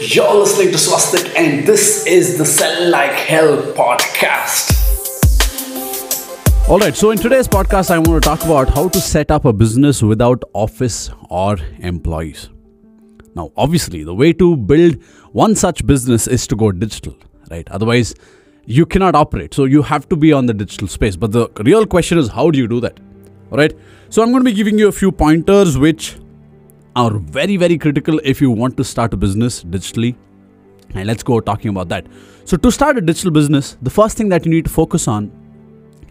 You're listening to Swastik, and this is the Sell Like Hell podcast. All right, so in today's podcast, I want to talk about how to set up a business without office or employees. Now, obviously, the way to build one such business is to go digital, right? Otherwise, you cannot operate. So, you have to be on the digital space. But the real question is, how do you do that? All right, so I'm going to be giving you a few pointers which are very, very critical if you want to start a business digitally. And let's go talking about that. So, to start a digital business, the first thing that you need to focus on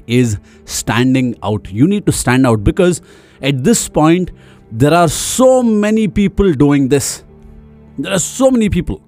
is standing out. You need to stand out because at this point, there are so many people doing this. There are so many people.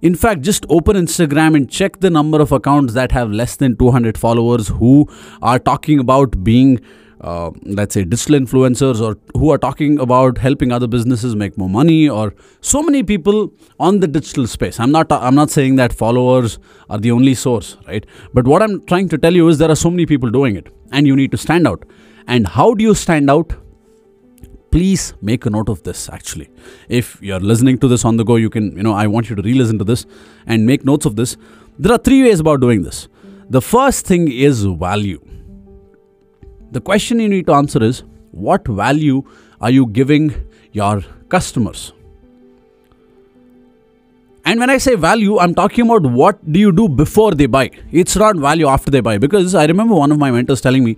In fact, just open Instagram and check the number of accounts that have less than 200 followers who are talking about being, uh, let's say, digital influencers or who are talking about helping other businesses make more money or so many people on the digital space. I'm not, I'm not saying that followers are the only source, right? But what I'm trying to tell you is there are so many people doing it and you need to stand out. And how do you stand out? please make a note of this actually if you're listening to this on the go you can you know i want you to re-listen to this and make notes of this there are three ways about doing this the first thing is value the question you need to answer is what value are you giving your customers and when I say value, I'm talking about what do you do before they buy. It's not value after they buy. Because I remember one of my mentors telling me,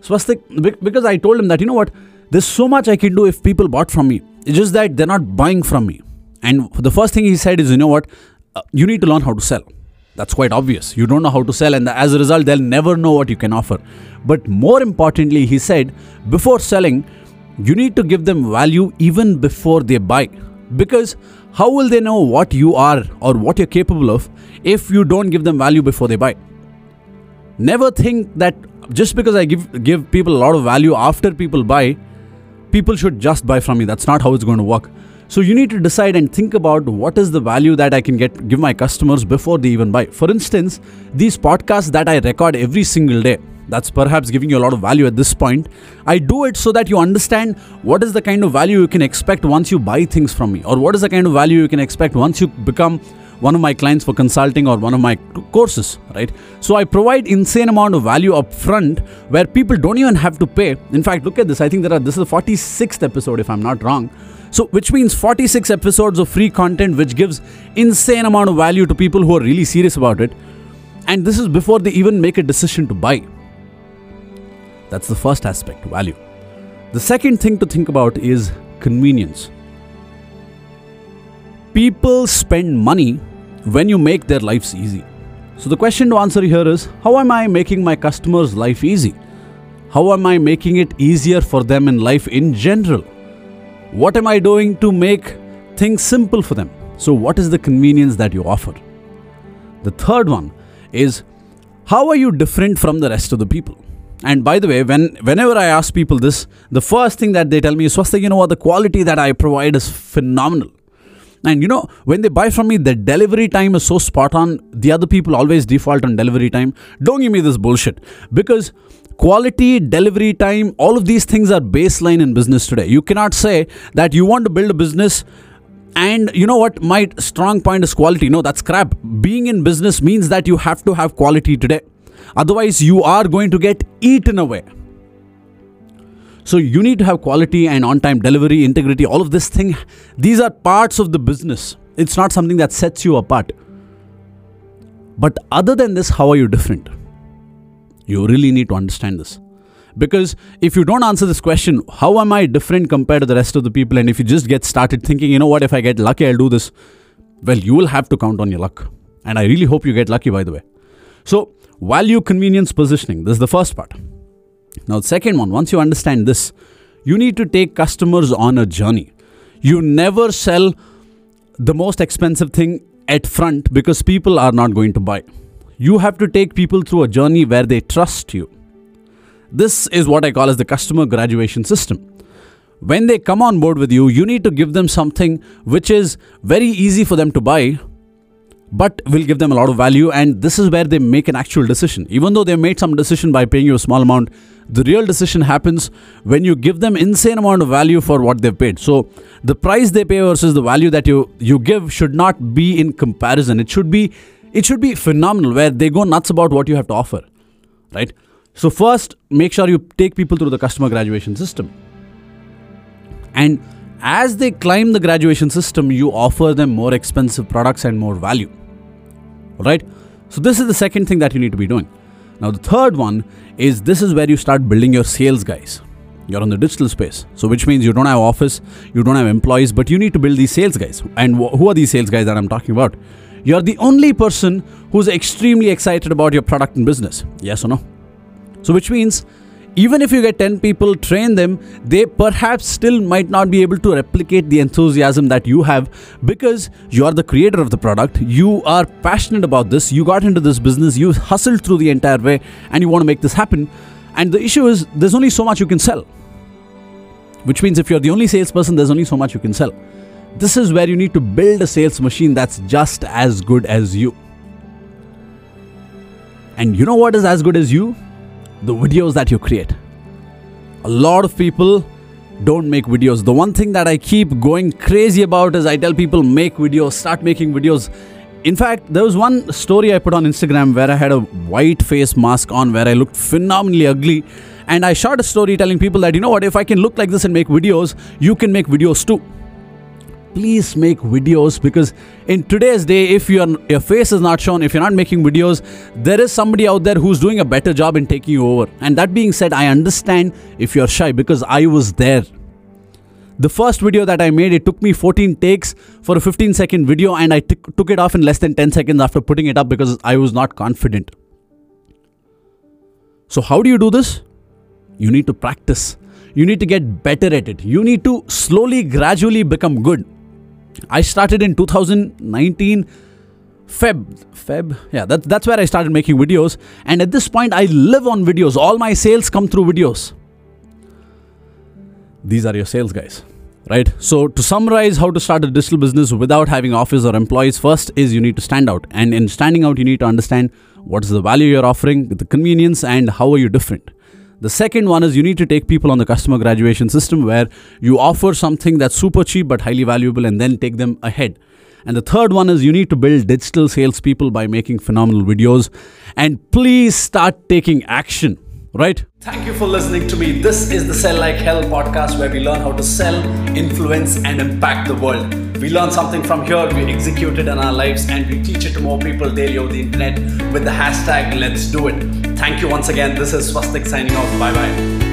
Swastik, because I told him that, you know what, there's so much I can do if people bought from me. It's just that they're not buying from me. And the first thing he said is, you know what? Uh, you need to learn how to sell. That's quite obvious. You don't know how to sell, and as a result, they'll never know what you can offer. But more importantly, he said, before selling, you need to give them value even before they buy. Because how will they know what you are or what you're capable of if you don't give them value before they buy? Never think that just because I give give people a lot of value after people buy, people should just buy from me. That's not how it's going to work. So you need to decide and think about what is the value that I can get give my customers before they even buy. For instance, these podcasts that I record every single day, that's perhaps giving you a lot of value at this point. I do it so that you understand what is the kind of value you can expect once you buy things from me, or what is the kind of value you can expect once you become one of my clients for consulting or one of my courses right so i provide insane amount of value up front where people don't even have to pay in fact look at this i think there are this is the 46th episode if i'm not wrong so which means 46 episodes of free content which gives insane amount of value to people who are really serious about it and this is before they even make a decision to buy that's the first aspect value the second thing to think about is convenience people spend money when you make their lives easy. So, the question to answer here is how am I making my customers' life easy? How am I making it easier for them in life in general? What am I doing to make things simple for them? So, what is the convenience that you offer? The third one is how are you different from the rest of the people? And by the way, when whenever I ask people this, the first thing that they tell me is, Swastik, you know what, the quality that I provide is phenomenal. And you know, when they buy from me, the delivery time is so spot on. The other people always default on delivery time. Don't give me this bullshit. Because quality, delivery time, all of these things are baseline in business today. You cannot say that you want to build a business and you know what? My strong point is quality. No, that's crap. Being in business means that you have to have quality today. Otherwise, you are going to get eaten away. So you need to have quality and on-time delivery, integrity, all of this thing. These are parts of the business. It's not something that sets you apart. But other than this, how are you different? You really need to understand this. Because if you don't answer this question, how am I different compared to the rest of the people? And if you just get started thinking, you know what, if I get lucky, I'll do this, well, you will have to count on your luck. And I really hope you get lucky, by the way. So, value, convenience, positioning. This is the first part. Now, the second one, once you understand this, you need to take customers on a journey. You never sell the most expensive thing at front because people are not going to buy. You have to take people through a journey where they trust you. This is what I call as the customer graduation system. When they come on board with you, you need to give them something which is very easy for them to buy, but will give them a lot of value. And this is where they make an actual decision. Even though they made some decision by paying you a small amount, the real decision happens when you give them insane amount of value for what they've paid. So the price they pay versus the value that you you give should not be in comparison. It should be it should be phenomenal where they go nuts about what you have to offer, right? So first, make sure you take people through the customer graduation system. And as they climb the graduation system, you offer them more expensive products and more value. Right? So, this is the second thing that you need to be doing. Now, the third one is this is where you start building your sales guys. You're on the digital space. So, which means you don't have office, you don't have employees, but you need to build these sales guys. And wh- who are these sales guys that I'm talking about? You're the only person who's extremely excited about your product and business. Yes or no? So, which means even if you get 10 people, train them, they perhaps still might not be able to replicate the enthusiasm that you have because you are the creator of the product. You are passionate about this. You got into this business, you hustled through the entire way, and you want to make this happen. And the issue is, there's only so much you can sell. Which means if you're the only salesperson, there's only so much you can sell. This is where you need to build a sales machine that's just as good as you. And you know what is as good as you? the videos that you create. A lot of people don't make videos. The one thing that I keep going crazy about is I tell people make videos, start making videos. In fact, there was one story I put on Instagram where I had a white face mask on where I looked phenomenally ugly. And I shot a story telling people that, you know what, if I can look like this and make videos, you can make videos too please make videos because in today's day if your your face is not shown if you're not making videos there is somebody out there who's doing a better job in taking you over and that being said i understand if you're shy because i was there the first video that I made, it took me 14 takes for a 15 second video, and I took it off in less than 10 seconds after putting it up because I was not confident. So, how do you do this? You need to practice. You need to get better at it. You need to slowly, gradually become good. I started in 2019 Feb, Feb, yeah, that, that's where I started making videos. And at this point, I live on videos. All my sales come through videos. These are your sales guys, right? So, to summarize how to start a digital business without having office or employees, first is you need to stand out. And in standing out, you need to understand what is the value you're offering, the convenience, and how are you different. The second one is you need to take people on the customer graduation system where you offer something that's super cheap but highly valuable and then take them ahead. And the third one is you need to build digital salespeople by making phenomenal videos. And please start taking action, right? Thank you for listening to me. This is the Sell Like Hell podcast where we learn how to sell, influence, and impact the world. We learn something from here, we execute it in our lives, and we teach it to more people daily over the internet with the hashtag Let's Do It. Thank you once again. This is Swastik signing off. Bye bye.